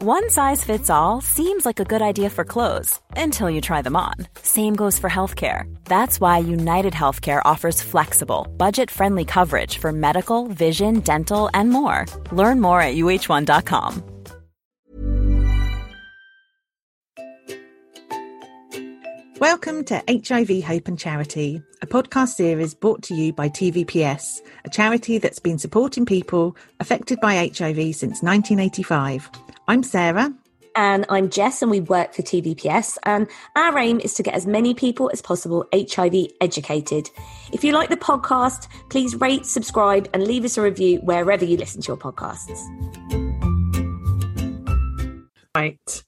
One size fits all seems like a good idea for clothes until you try them on. Same goes for healthcare. That's why United Healthcare offers flexible, budget friendly coverage for medical, vision, dental, and more. Learn more at uh1.com. Welcome to HIV Hope and Charity, a podcast series brought to you by TVPS, a charity that's been supporting people affected by HIV since 1985. I'm Sarah. And I'm Jess, and we work for TVPS. And our aim is to get as many people as possible HIV educated. If you like the podcast, please rate, subscribe, and leave us a review wherever you listen to your podcasts. Right.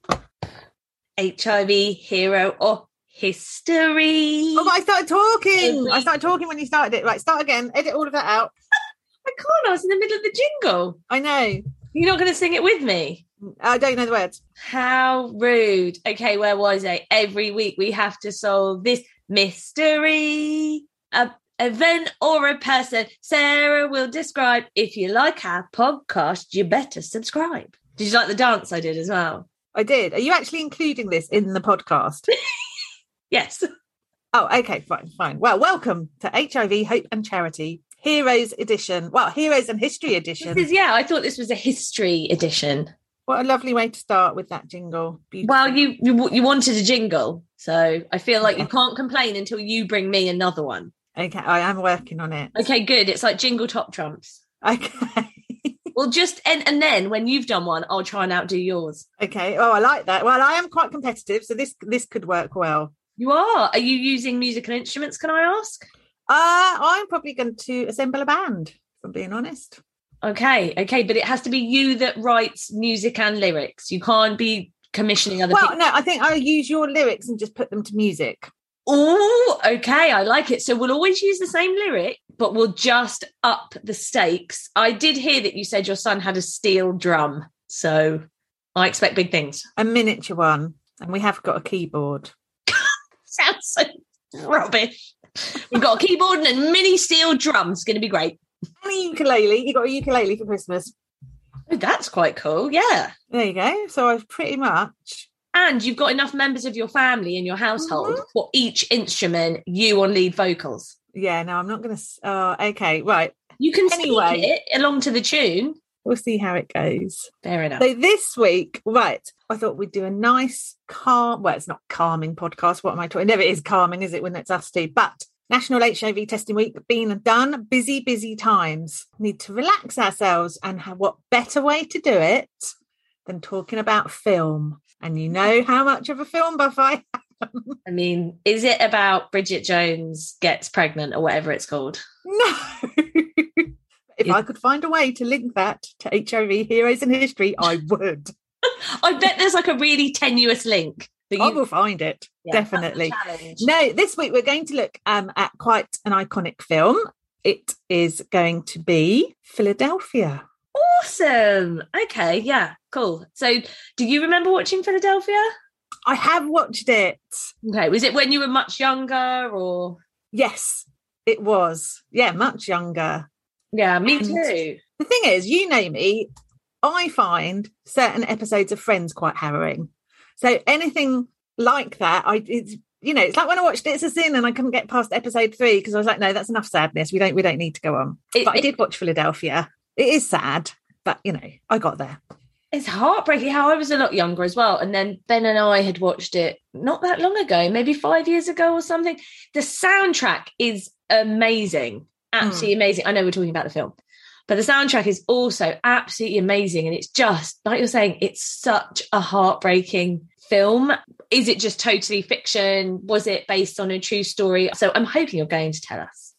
HIV hero or history. Oh, but I started talking. I started talking when you started it. Right, start again. Edit all of that out. I can't. I was in the middle of the jingle. I know. You're not going to sing it with me. I don't know the words. How rude. Okay, where was I? Every week we have to solve this mystery. A event or a person Sarah will describe. If you like our podcast, you better subscribe. Did you like the dance I did as well? I did. Are you actually including this in the podcast? Yes. oh, okay, fine, fine. Well, welcome to HIV Hope and Charity Heroes Edition. Well, Heroes and History Edition. This is, yeah, I thought this was a history edition. What a lovely way to start with that jingle. Beautiful. Well, you, you you wanted a jingle, so I feel like you can't complain until you bring me another one. Okay, I am working on it. Okay, good. It's like jingle top trumps. Okay. Well, just and and then when you've done one, I'll try and outdo yours. okay. Oh, I like that. Well, I am quite competitive, so this this could work well. You are. Are you using musical instruments? Can I ask? Uh, I'm probably going to assemble a band, if I'm being honest. Okay, okay, but it has to be you that writes music and lyrics. You can't be commissioning other Well, people. no, I think I'll use your lyrics and just put them to music. Oh, okay, I like it. So we'll always use the same lyric, but we'll just up the stakes. I did hear that you said your son had a steel drum, so I expect big things. A miniature one. And we have got a keyboard. Sounds so rubbish. We've got a keyboard and a mini steel drum. It's going to be great. And a ukulele. You got a ukulele for Christmas. Oh, that's quite cool. Yeah. There you go. So I've pretty much And you've got enough members of your family in your household Mhm. for each instrument, you on lead vocals. yeah, no, I'm not gonna s- oh okay, right. You can Anyway. it along to the tune. We'll see how it goes. Fair enough. So this week, right, I thought we'd do a nice calm well, it's not calming podcast. What am I talking? Never is calming, is it, when it's us two? But National HIV Testing Week been done, busy, busy times. Need to relax ourselves and have what better way to do it than talking about film. And you know how much of a film buff I am. I mean, is it about Bridget Jones gets pregnant or whatever it's called? No. if I could find a way to link that to HIV heroes in history, I would. I bet there's like a really tenuous link. That I you, will find it. Yeah, definitely. No, this week we're going to look um, at quite an iconic film. It is going to be Philadelphia. Awesome. Okay, yeah, cool. So, do you remember watching Philadelphia? I have watched it. Okay, was it when you were much younger or? Yes, it was. Yeah, much younger. Yeah, me And- too. The thing is, you know me, I find certain episodes of Friends quite harrowing. So anything like that, I it's you know, it's like when I watched It's a Sin and I couldn't get past episode three because I was like, no, that's enough sadness. We don't we don't need to go on. It- but I did watch Philadelphia. It is sad, but you know, I got there. it's heartbreaking how I was a lot younger as well. And then Ben and I had watched it not that long ago, maybe five years ago or something. The soundtrack is amazing, absolutely hmm. amazing. I know we're talking about the film, but the soundtrack is also absolutely amazing. And it's just like you're saying, it's such a heartbreaking film. Is it just totally fiction? Was it based on a true story? So I'm hoping you're going to tell us.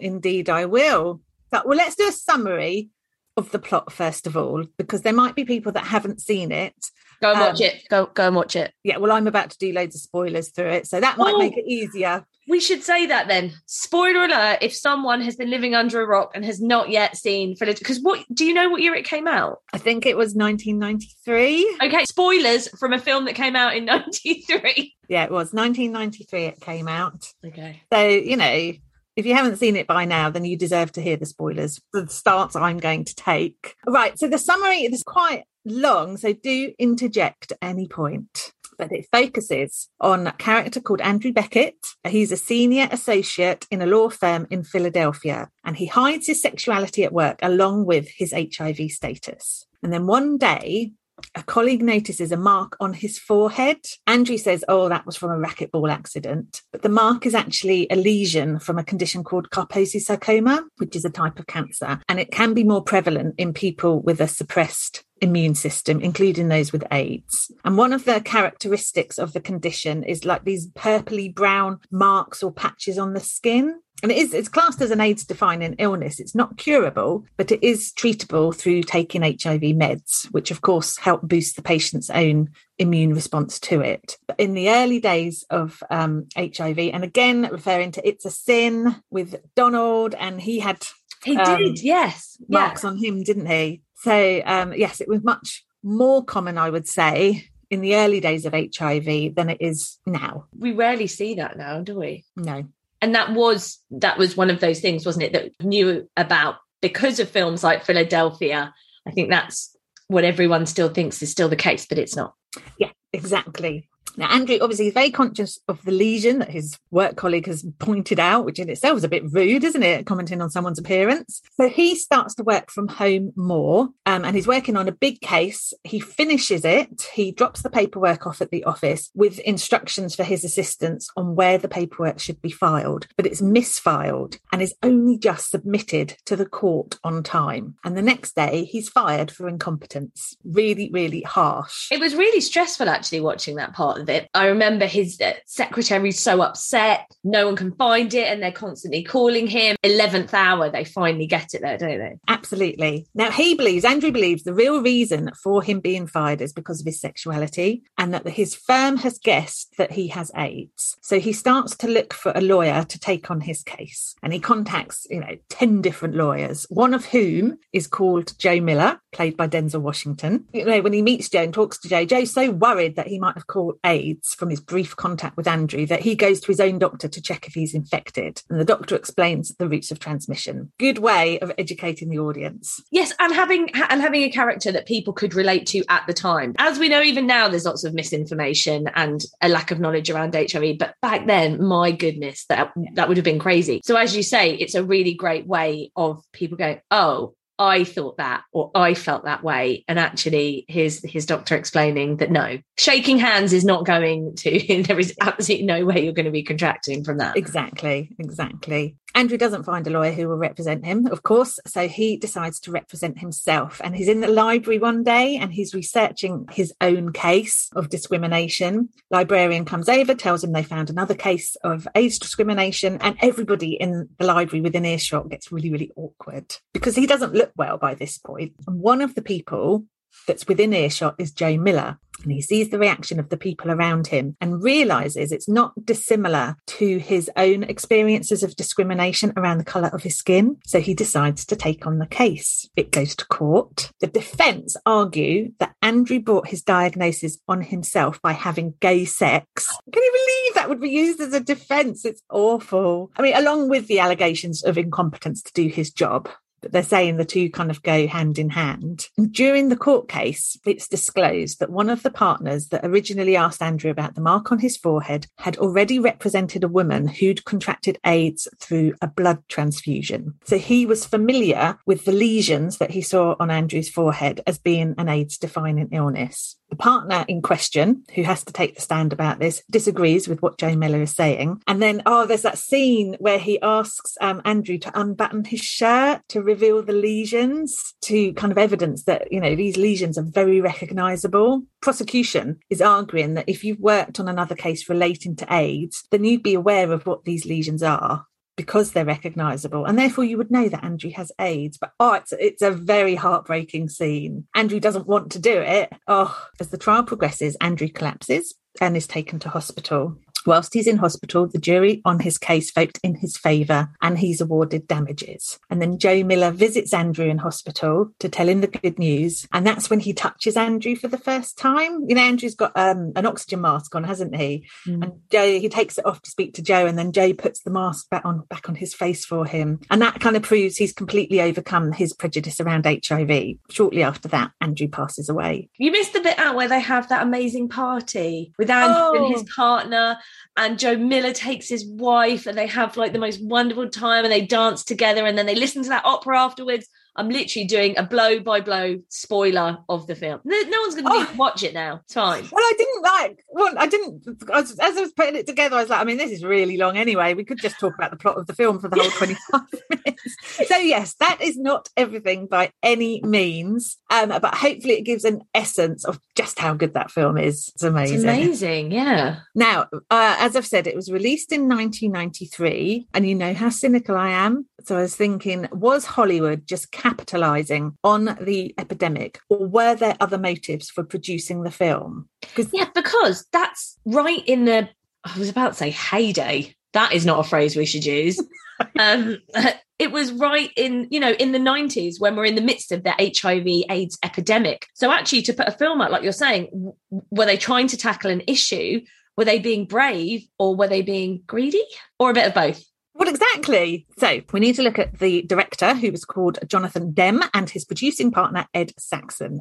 Indeed, I will. But well, let's do a summary of the plot first of all, because there might be people that haven't seen it. Go and watch Um, it. Go go and watch it. Yeah, well, I'm about to do loads of spoilers through it, so that might Oh. make it easier. We should say that then. Spoiler alert: if someone has been living under a rock and has not yet seen Philadelphia, because what do you know what year it came out? I think it was 1993. Okay, spoilers from a film that came out in '93. Yeah, it was 1993. It came out. Okay. So you know, if you haven't seen it by now, then you deserve to hear the spoilers. The starts I'm going to take. Right. So the summary is quite long, so do interject at any point. But it focuses on a character called Andrew Beckett. He's a senior associate in a law firm in Philadelphia, and he hides his sexuality at work along with his HIV status. And then one day, a colleague notices a mark on his forehead. Andrew says, Oh, that was from a racquetball accident. But the mark is actually a lesion from a condition called Kaposi sarcoma, which is a type of cancer. And it can be more prevalent in people with a suppressed immune system, including those with AIDS. And one of the characteristics of the condition is like these purpley brown marks or patches on the skin. And it is it's classed as an AIDS defining illness. It's not curable, but it is treatable through taking HIV meds, which of course help boost the patient's own immune response to it. But in the early days of um, HIV, and again referring to It's a Sin with Donald, and he had He Um, did, yes. marks on him, didn't he? So um, yes, it was much more common, I would say, in the early days of HIV than it is now. We rarely see that now, do we? No. And that was that was one of those things, wasn't it, that knew about because of films like Philadelphia. I think that's what everyone still thinks is still the case, but it's not. Yeah, exactly. Now, Andrew obviously is very conscious of the lesion that his work colleague has pointed out, which in itself is a bit rude, isn't it? Commenting on someone's appearance. So he starts to work from home more um, and he's working on a big case. He finishes it. He drops the paperwork off at the office with instructions for his assistants on where the paperwork should be filed, but it's misfiled and is only just submitted to the court on time. And the next day, he's fired for incompetence. Really, really harsh. It was really stressful actually watching that part of it. I remember his uh, secretary so upset, no one can find it, and they're constantly calling him. 11th hour, they finally get it there, don't they? Absolutely. Now, he believes, Andrew believes, the real reason for him being fired is because of his sexuality and that his firm has guessed that he has AIDS. So he starts to look for a lawyer to take on his case and he contacts, you know, 10 different lawyers, one of whom is called Joe Miller, played by Denzel Washington. You know, when he meets Joe and talks to Joe, Joe's so worried that he might have caught AIDS from his brief contact with Andrew that he goes to his own doctor to check if he's infected. And the doctor explains the routes of transmission. Good way of educating the audience. Yes, and having and having a character that people could relate to at the time. As we know, even now, there's lots of misinformation and a lack of knowledge around HIV. But back then, my goodness, that that would have been crazy. So, as you say, it's a really great way of people going, "Oh, I thought that," or "I felt that way," and actually, here's his doctor explaining that no, shaking hands is not going to. there is absolutely no way you're going to be contracting from that. Exactly, exactly. Andrew doesn't find a lawyer who will represent him, of course, so he decides to represent himself. And he's in the library one day and he's researching his own case of discrimination. Librarian comes over, tells him they found another case of age discrimination, and everybody in the library within earshot gets really, really awkward because he doesn't look well by this point. And one of the people that's within earshot is Joe Miller. And he sees the reaction of the people around him and realizes it's not dissimilar to his own experiences of discrimination around the colour of his skin. So he decides to take on the case. It goes to court. The defence argue that Andrew brought his diagnosis on himself by having gay sex. Can you believe that would be used as a defence? It's awful. I mean, along with the allegations of incompetence to do his job but they're saying the two kind of go hand in hand. During the court case, it's disclosed that one of the partners that originally asked Andrew about the mark on his forehead had already represented a woman who'd contracted AIDS through a blood transfusion. So he was familiar with the lesions that he saw on Andrew's forehead as being an AIDS defining illness. The partner in question, who has to take the stand about this, disagrees with what Joe Miller is saying. And then, oh, there's that scene where he asks um, Andrew to unbutton his shirt to reveal the lesions, to kind of evidence that, you know, these lesions are very recognizable. Prosecution is arguing that if you've worked on another case relating to AIDS, then you'd be aware of what these lesions are because they're recognizable. And therefore you would know that andrew has aids. But oh it's, it's a very heartbreaking scene. Andrew doesn't want to do it. Oh as the trial progresses andrew collapses and is taken to hospital Whilst he's in hospital, the jury on his case vote in his favour and he's awarded damages. And then Joe Miller visits Andrew in hospital to tell him the good news. And that's when he touches Andrew for the first time. You know, Andrew's got um, an oxygen mask on, hasn't he? Mm. And Joe, he takes it off to speak to Joe, and then Joe puts the mask back on back on his face for him. And that kind of proves he's completely overcome his prejudice around HIV. Shortly after that, Andrew passes away. You missed the bit out where they have that amazing party with Andrew oh. and his oh. partner and Joe Miller takes his wife and they have like the most wonderful time and they dance together and then they listen to that opera afterwards. I'm literally doing a blow by blow spoiler of the film. No, no one's going to oh. watch it now. It's fine. Well, I didn't like. Well, I didn't. as I was putting it together, I was like, I mean, this is really long anyway. We could just talk about the plot of the film for the whole 25 minutes. So yes, that is not everything by any means, um, but hopefully it gives an essence of just how good that film is. It's amazing. It's amazing, yeah. Now, uh, as I've said, it was released in 1993, and you know how cynical I am. So I was thinking, was Hollywood just capitalizing on the epidemic, or were there other motives for producing the film? Because yeah, because that's right in the I was about to say heyday. That is not a phrase we should use. um, it was right in you know in the 90s when we're in the midst of the hiv aids epidemic so actually to put a film out like you're saying were they trying to tackle an issue were they being brave or were they being greedy or a bit of both well, exactly. So we need to look at the director, who was called Jonathan Demme, and his producing partner, Ed Saxon.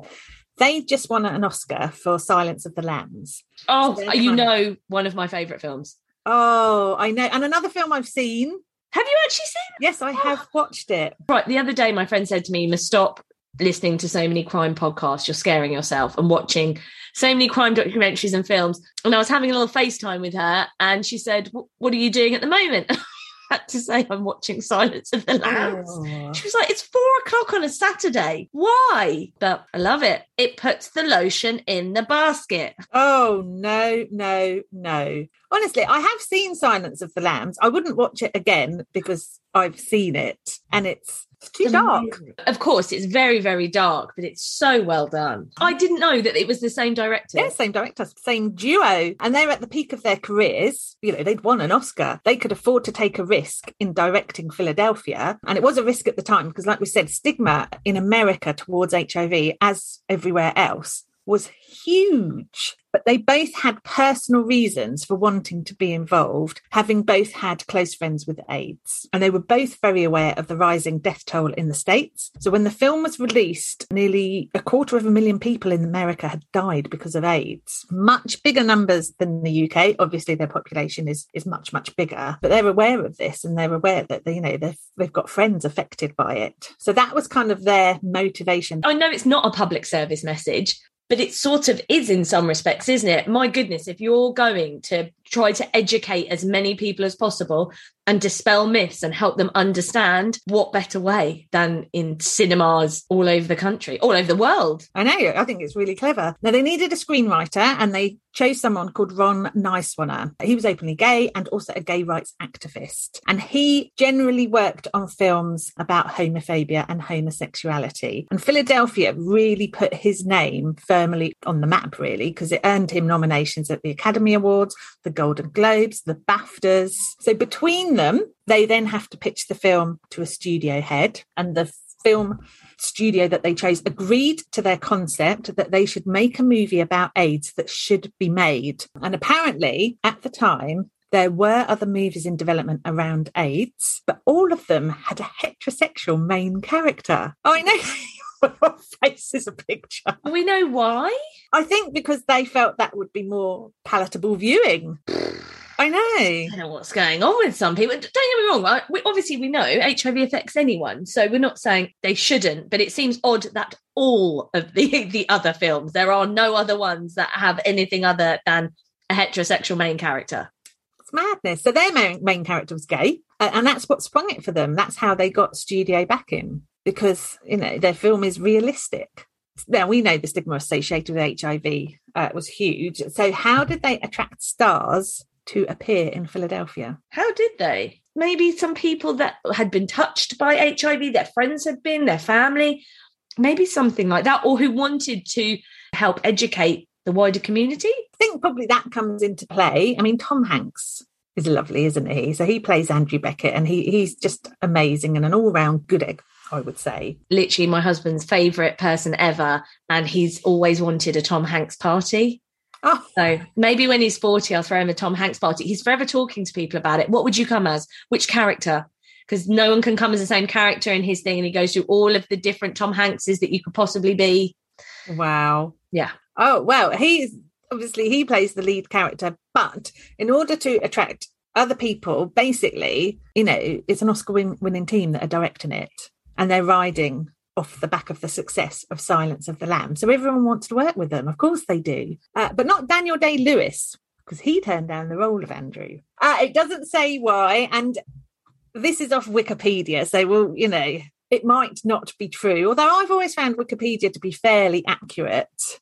They just won an Oscar for Silence of the Lambs. Oh, so you know, one of my favourite films. Oh, I know. And another film I've seen. Have you actually seen it? Yes, I oh. have oh. watched it. Right. The other day, my friend said to me, you must stop listening to so many crime podcasts. You're scaring yourself and watching so many crime documentaries and films. And I was having a little FaceTime with her, and she said, What are you doing at the moment? had to say I'm watching Silence of the Lambs. Oh. She was like, it's four o'clock on a Saturday. Why? But I love it. It puts the lotion in the basket. Oh, no, no, no. Honestly, I have seen Silence of the Lambs. I wouldn't watch it again because I've seen it and it's too dark. Of course, it's very, very dark, but it's so well done. I didn't know that it was the same director. Yeah, same director, same duo. And they're at the peak of their careers. You know, they'd won an Oscar. They could afford to take a risk in directing Philadelphia. And it was a risk at the time because, like we said, stigma in America towards HIV, as everywhere else, was huge but they both had personal reasons for wanting to be involved, having both had close friends with AIDS. And they were both very aware of the rising death toll in the States. So when the film was released, nearly a quarter of a million people in America had died because of AIDS. Much bigger numbers than the UK. Obviously, their population is, is much, much bigger, but they're aware of this and they're aware that, they, you know, they've, they've got friends affected by it. So that was kind of their motivation. I know it's not a public service message, but it sort of is in some respects, isn't it? My goodness, if you're going to try to educate as many people as possible and dispel myths and help them understand what better way than in cinemas all over the country, all over the world. I know. I think it's really clever. Now, they needed a screenwriter and they chose someone called Ron Nyswaner. He was openly gay and also a gay rights activist. And he generally worked on films about homophobia and homosexuality. And Philadelphia really put his name firmly on the map, really, because it earned him nominations at the Academy Awards, the Golden Globes, the BAFTAs. So between them, they then have to pitch the film to a studio head, and the film studio that they chose agreed to their concept that they should make a movie about AIDS that should be made. And apparently, at the time, there were other movies in development around AIDS, but all of them had a heterosexual main character. Oh, I know. Your face is a picture. We know why. I think because they felt that would be more palatable viewing. I know. I don't know what's going on with some people. Don't get me wrong. We, obviously, we know HIV affects anyone, so we're not saying they shouldn't. But it seems odd that all of the the other films, there are no other ones that have anything other than a heterosexual main character. It's madness. So their main, main character was gay, and that's what sprung it for them. That's how they got studio backing because you know their film is realistic. Now we know the stigma associated with HIV uh, was huge. So how did they attract stars to appear in Philadelphia? How did they? Maybe some people that had been touched by HIV, their friends had been, their family, maybe something like that, or who wanted to help educate the wider community. I think probably that comes into play. I mean, Tom Hanks is lovely, isn't he? So he plays Andrew Beckett, and he he's just amazing and an all round good egg, I would say. Literally, my husband's favorite person ever, and he's always wanted a Tom Hanks party. Oh, So maybe when he's 40, I'll throw him a Tom Hanks party. He's forever talking to people about it. What would you come as? Which character? Because no one can come as the same character in his thing. And he goes through all of the different Tom Hankses that you could possibly be. wow. Yeah. Oh, well, he's obviously he plays the lead character, but in order to attract other people, basically, you know, it's an Oscar win- winning team that are directing it and they're riding off the back of the success of Silence of the Lamb. So everyone wants to work with them. Of course they do. Uh, but not Daniel Day Lewis, because he turned down the role of Andrew. Uh, it doesn't say why. And this is off Wikipedia. So, well, you know, it might not be true. Although I've always found Wikipedia to be fairly accurate.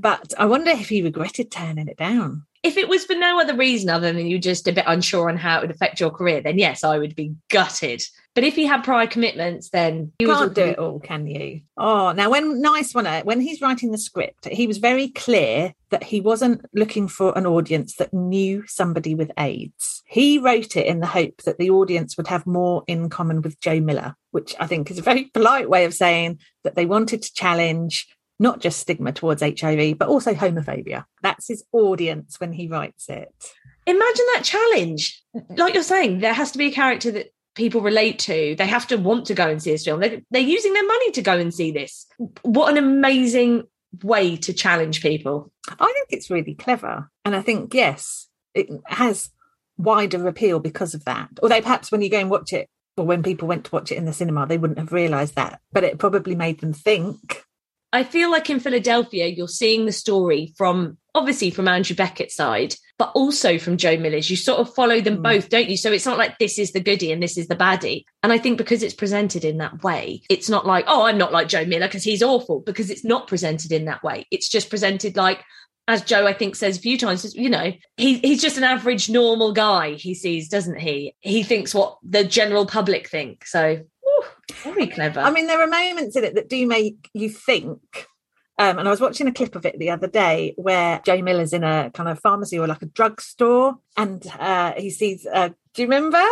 But I wonder if he regretted turning it down. If it was for no other reason other than you're just a bit unsure on how it would affect your career, then yes, I would be gutted. But if he had prior commitments, then he you can't do it all, can you? Oh, now when Nyswaner, uh, when he's writing the script, he was very clear that he wasn't looking for an audience that knew somebody with AIDS. He wrote it in the hope that the audience would have more in common with Joe Miller, which I think is a very polite way of saying that they wanted to challenge not just stigma towards HIV, but also homophobia. That's his audience when he writes it. imagine that challenge. Like you're saying, there has to be a character that people relate to. They have to want to go and see this film. They're, they're using their money to go and see this. What an amazing way to challenge people. I think it's really clever. And I think, yes, it has wider appeal because of that. Although perhaps when you go and watch it, or when people went to watch it in the cinema, they wouldn't have realised that. But it probably made them think. I feel like in Philadelphia, you're seeing the story from obviously from Andrew Beckett's side, but also from Joe Miller's. You sort of follow them Mm. both, don't you? So it's not like this is the goodie and this is the baddie. And I think because it's presented in that way, it's not like, oh, I'm not like Joe Miller because he's awful, because it's not presented in that way. It's just presented like, as Joe, I think, says a few times, you know, he, he's just an average, normal guy, he sees, doesn't he? He thinks what the general public think. So, very clever. I mean, there are moments in it that do make you think. Um, and I was watching a clip of it the other day where Joe Miller's in a kind of pharmacy or like a drugstore and uh, he sees, uh, do you remember?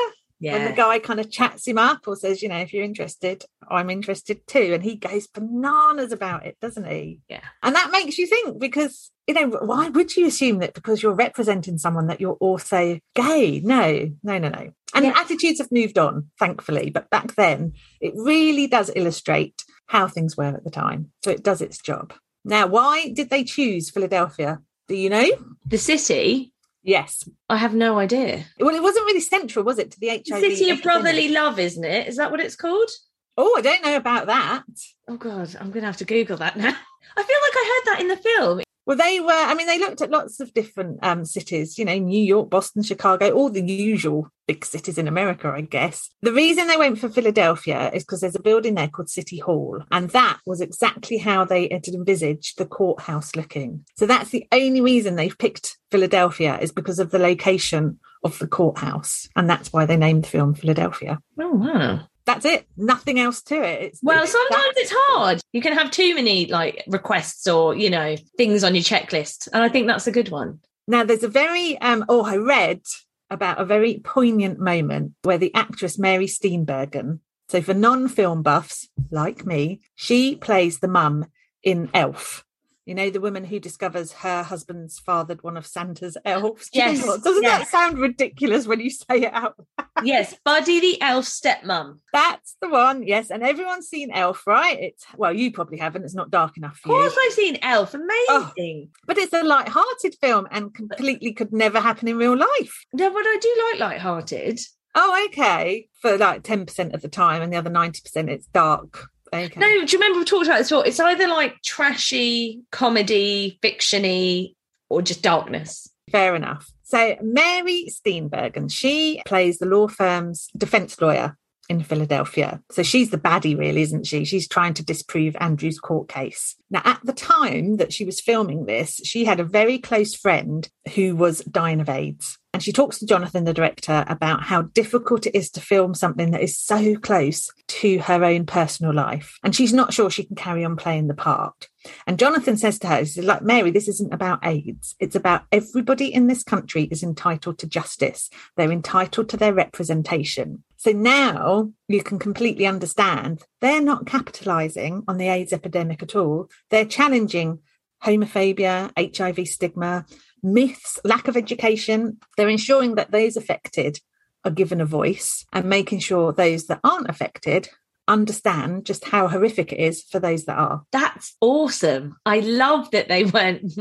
When the guy kind of chats him up or says, you know, if you're interested, I'm interested too. And he goes bananas about it, doesn't he? Yeah. And that makes you think because, you know, why would you assume that because you're representing someone that you're also gay? No, no, no, no. And Yeah. attitudes have moved on, thankfully. But back then, it really does illustrate how things were at the time. So it does its job. Now, why did they choose Philadelphia? Do you know? The city, Yes. I have no idea. Well, it wasn't really central, was it, to the HIV? City of? Brotherly Love, isn't it? Is that what it's called? Oh, I don't know about that. Oh God, I'm going to have to Google that now. I feel like I heard that in the film. Well, they were, I mean, they looked at lots of different um, cities, you know, New York, Boston, Chicago, all the usual big cities in America, I guess. The reason they went for Philadelphia is because there's a building there called City Hall. And that was exactly how they had envisaged the courthouse looking. So that's the only reason they've picked Philadelphia is because of the location of the courthouse. And that's why they named the film Philadelphia. Oh wow. That's it. Nothing else to it. It's, Well, it's sometimes it's hard. You can have too many like requests or you know things on your checklist, and I think that's a good one. Now, there's a very, um, oh, I read about a very poignant moment where the actress Mary Steenburgen, so for non film buffs like me, she plays the mum in Elf. You know, the woman who discovers her husband's fathered one of Santa's elves. Do Yes, Doesn't yes. that sound ridiculous when you say it out? yes, Buddy the elf stepmom. That's the one. Yes. And everyone's seen Elf, right? It's well, you probably haven't. It's not dark enough for you. Of course, I've seen Elf. Oh, amazing. But it's a light-hearted film and completely could never happen in real life. No, but I do like light-hearted. Oh, okay. For like 10% of the time and the other 90% it's dark. Okay. No, do you remember we talked about this before? It's either like trashy, comedy, fictiony, or just darkness. Fair enough. So Mary Steenburgen, she plays the law firm's defense lawyer in Philadelphia. So she's the baddie, really, isn't she? She's trying to disprove Andrew's court case. Now, at the time that she was filming this, she had a very close friend who was dying of AIDS. And she talks to Jonathan, the director, about how difficult it is to film something that is so close to her own personal life. And she's not sure she can carry on playing the part. And Jonathan says to her, he says, like, Mary, this isn't about AIDS. It's about everybody in this country is entitled to justice. They're entitled to their representation. So now you can completely understand they're not capitalizing on the AIDS epidemic at all. They're challenging homophobia, HIV stigma, myths, lack of education. They're ensuring that those affected are given a voice and making sure those that aren't affected understand just how horrific it is for those that are. That's awesome. I love that they weren't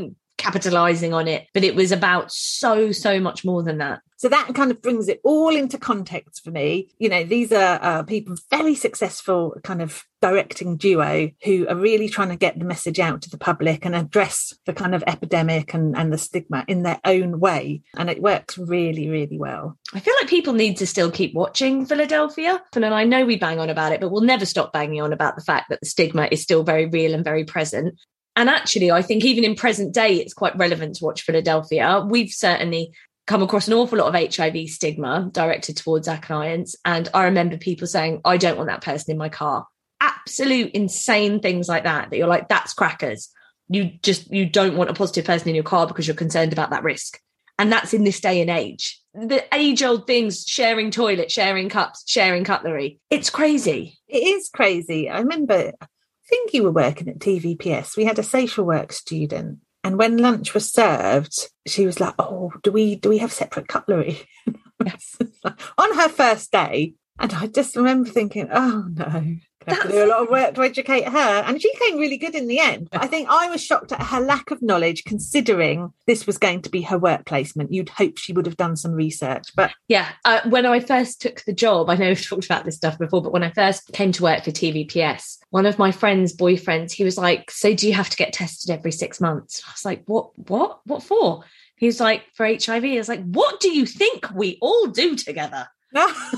capitalizing on it, but it was about so, so much more than that. So that kind of brings it all into context for me. You know, these are uh, people very successful kind of directing duo who are really trying to get the message out to the public and address the kind of epidemic and, and the stigma in their own way. And it works really, really well. I feel like people need to still keep watching Philadelphia. And I know we bang on about it, but we'll never stop banging on about the fact that the stigma is still very real and very present. And actually, I think even in present day, it's quite relevant to watch Philadelphia. We've certainly come across an awful lot of HIV stigma directed towards our clients. And I remember people saying, I don't want that person in my car. Absolute insane things like that, that you're like, that's crackers. You just, you don't want a positive person in your car because you're concerned about that risk. And that's in this day and age. The age old things, sharing toilet, sharing cups, sharing cutlery. It's crazy. It is crazy. I remember, I think you were working at TVPS. We had a social work student. And when lunch was served, she was like, "Oh, do we do we have separate cutlery?" On her first day, and I just remember thinking, "Oh no, Gonna have to do a lot of work to educate her." And she came really good in the end. But I think I was shocked at her lack of knowledge, considering this was going to be her work placement. You'd hope she would have done some research, but Yeah. Uh, when I first took the job, I know we've talked about this stuff before, but when I first came to work for TVPS, one of my friend's boyfriends, he was like, So do you have to get tested every six months? I was like, What? What? What for? He was like, For HIV. I was like, What do you think we all do together?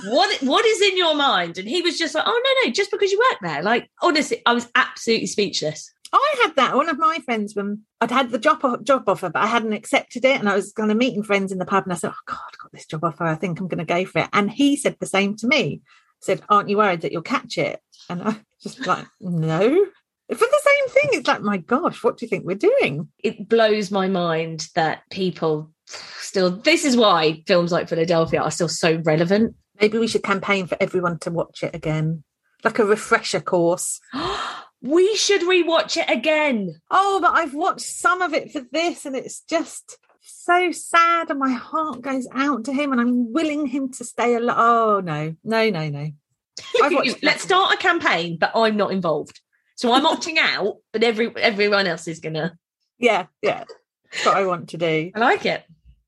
What what is in your mind? And he was just like, Oh no, no, just because you work there. Like honestly, I was absolutely speechless. I had that. One of my friends, when I'd had the job job offer, but I hadn't accepted it, and I was kind of meeting friends in the pub, and I said, "Oh God, I got this job offer. I think I'm going to go for it." And he said the same to me. Said, "Aren't you worried that you'll catch it?" And I just like, "No." For the same thing, it's like, my gosh, what do you think we're doing? It blows my mind that people still this is why films like Philadelphia are still so relevant. Maybe we should campaign for everyone to watch it again, like a refresher course. we should rewatch it again. Oh, but I've watched some of it for this, and it's just so sad, and my heart goes out to him, and I'm willing him to stay alive. Oh no, no, no, no. Let's start a campaign, but I'm not involved. So I'm opting out, but every everyone else is gonna. Yeah, yeah. What I want to do. I like it.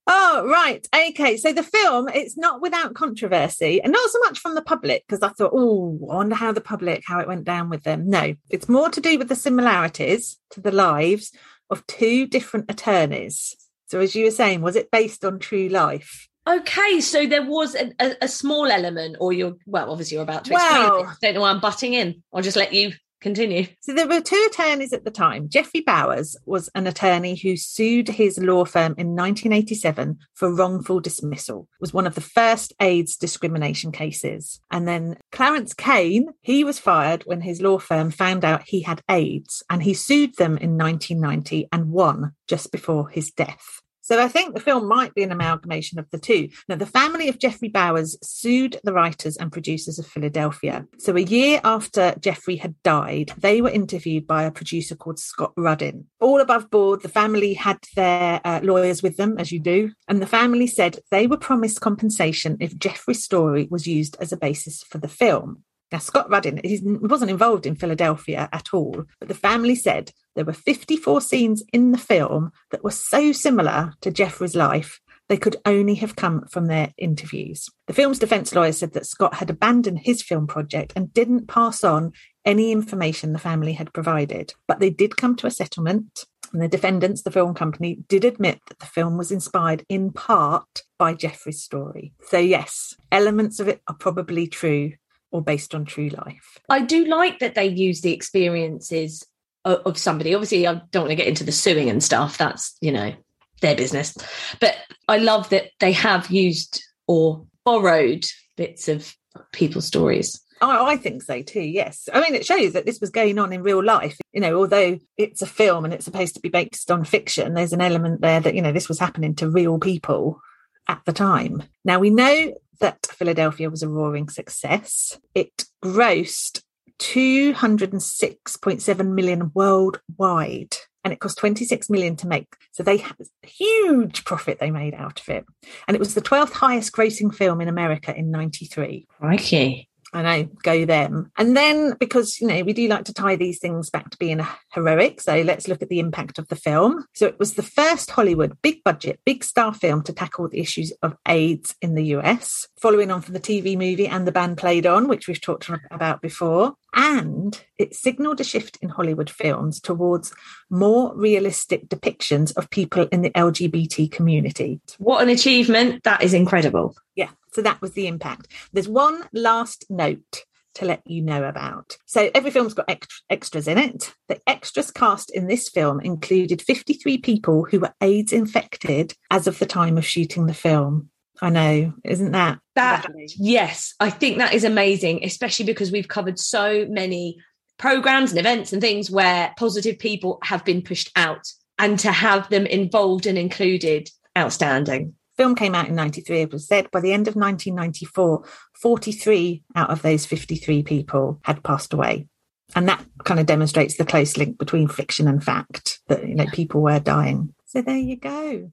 Oh, right. Okay. So the film, it's not without controversy and not so much from the public because I thought, oh, I wonder how the public, how it went down with them. No, it's more to do with the similarities to the lives of two different attorneys. So as you were saying, was it based on true life? Okay, so there was a, a, a small element, or you're well, obviously you're about to explain. Well- it. Don't know why I'm butting in. I'll just let you continue. So there were two attorneys at the time. Geoffrey Bowers was an attorney who sued his law firm in 1987 for wrongful dismissal. It was one of the first AIDS discrimination cases. And then Clarence Cain, he was fired when his law firm found out he had AIDS and he sued them in 1990 and won just before his death. So I think the film might be an amalgamation of the two. Now, the family of Geoffrey Bowers sued the writers and producers of Philadelphia. So a year after Geoffrey had died, they were interviewed by a producer called Scott Rudin. All above board, the family had their uh, lawyers with them, as you do, and the family said they were promised compensation if Geoffrey's story was used as a basis for the film. Now, Scott Rudin he wasn't involved in Philadelphia at all, but the family said there were 54 scenes in the film that were so similar to Geoffrey's life, they could only have come from their interviews. The film's defense lawyer said that Scott had abandoned his film project and didn't pass on any information the family had provided, but they did come to a settlement. And the defendants, the film company, did admit that the film was inspired in part by Geoffrey's story. So, yes, elements of it are probably true, or based on true life. I do like that they use the experiences of, of somebody. Obviously, I don't want to get into the suing and stuff. That's, you know, their business. But I love that they have used or borrowed bits of people's stories. I, I, think so too, yes. I mean, it shows that this was going on in real life. You know, although it's a film and it's supposed to be based on fiction, there's an element there that, you know, this was happening to real people at the time. Now, we know that Philadelphia was a roaring success. It grossed 206.7 million worldwide and it cost 26 million to make. So they had a huge profit they made out of it. And it was the 12th highest grossing film in America in 93. Crikey. I know, go them. And then because, you know, we do like to tie these things back to being heroic. So let's look at the impact of the film. So it was the first Hollywood big budget, big star film to tackle the issues of AIDS in the US, following on from the TV movie and the band played on, which we've talked about before. And it signaled a shift in Hollywood films towards more realistic depictions of people in the LGBT community. What an achievement. That is incredible. Yeah. So that was the impact. There's one last note to let you know about. So every film's got extras in it. The extras cast in this film included 53 people who were AIDS infected as of the time of shooting the film. I know, isn't that? That yes, I think that is amazing, especially because we've covered so many programs and events and things where positive people have been pushed out and to have them involved and included outstanding film came out in 93 it was said. By the end of 1994 43 out of those 53 people had passed away. And that kind of demonstrates the close link between fiction and fact that you know people were dying. So there you go.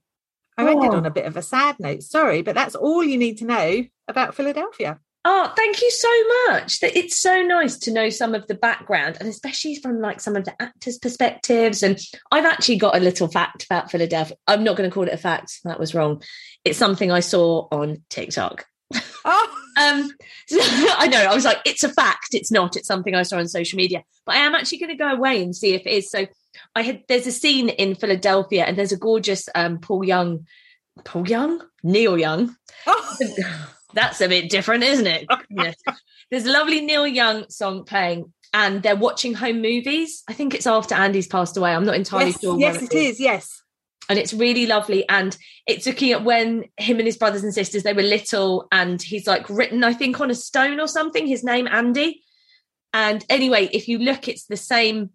I oh. ended on a bit of a sad note. Sorry but that's all you need to know about philadelphia Oh, thank you so much. It's so nice to know some of the background and especially from like some of the actors' perspectives. And I've actually got a little fact about Philadelphia. I'm not going to call it a fact. That was wrong. It's something I saw on TikTok. Oh. um, so, I know. I was like, it's a fact. It's not. It's something I saw on social media. But I am actually going to go away and see if it is. So I had there's a scene in Philadelphia and there's a gorgeous um, Paul Young, Paul Young, Neil Young. Oh. That's a bit different, isn't it? yes. There's a lovely Neil Young song playing, and they're watching home movies. I think it's after Andy's passed away. I'm not entirely yes, sure. Yes, it is. is. Yes. And it's really lovely. And it's looking at when him and his brothers and sisters, they were little, and he's like written, I think, on a stone or something, his name, Andy. And anyway, if you look, it's the same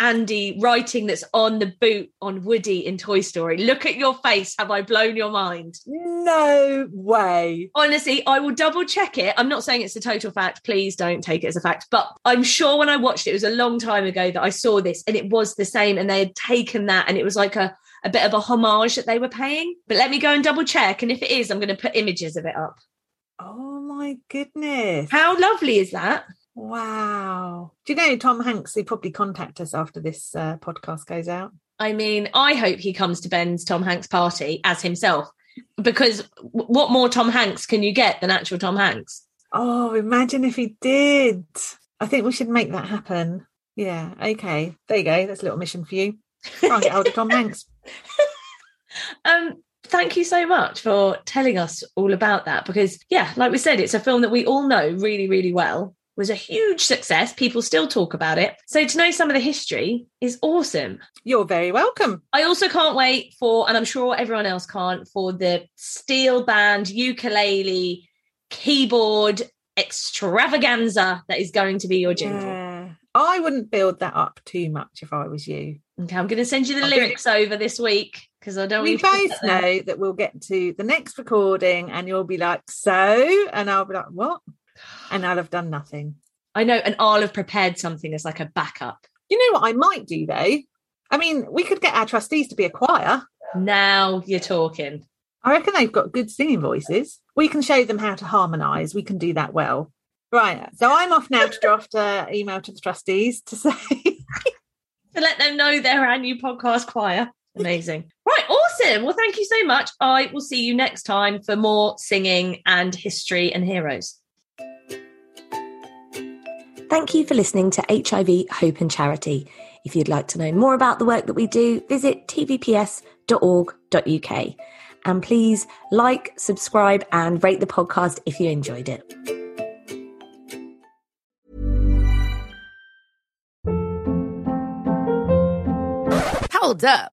Andy writing that's on the boot on Woody in Toy Story. Look at your face. Have I blown your mind? No way. Honestly, I will double check it. I'm not saying it's a total fact. Please don't take it as a fact. But I'm sure when I watched it, it was a long time ago that I saw this and it was the same. And they had taken that and it was like a, a bit of a homage that they were paying. But let me go and double check. And if it is, I'm going to put images of it up. Oh my goodness. How lovely is that? Wow. Do you know Tom Hanks? He probably contact us after this uh, podcast goes out. I mean, I hope he comes to Ben's Tom Hanks party as himself because what more Tom Hanks can you get than actual Tom Hanks? Oh, imagine if he did. I think we should make that happen. Yeah. Okay. There you go. That's a little mission for you. Try and get hold of Tom Hanks. Um, thank you so much for telling us all about that because yeah like we said it's a film that we all know really really well was a huge success. People still talk about it. So to know some of the history is awesome. You're very welcome. I also can't wait for, and I'm sure everyone else can't, for the steel band, ukulele, keyboard extravaganza that is going to be your jingle. Yeah. I wouldn't build that up too much if I was you. Okay, I'm going to send you the I'll lyrics over this week. because I don't. we both know that we'll get to the next recording and you'll be like, so, and I'll be like, what? And I'll have done nothing. I know, and I'll have prepared something as like a backup. You know what I might do though? I mean, we could get our trustees to be a choir. Now you're talking. I reckon they've got good singing voices. We can show them how to harmonise. We can do that well. Right. So I'm off now to draft an email to the trustees to say, to let them know they're our new podcast choir. Amazing. Right, awesome. Well, thank you so much. I will see you next time for more singing and history and heroes. Thank you for listening to HIV Hope and Charity. If you'd like to know more about the work that we do, visit tvps.org.uk. And please like, subscribe, and rate the podcast if you enjoyed it. Hold up.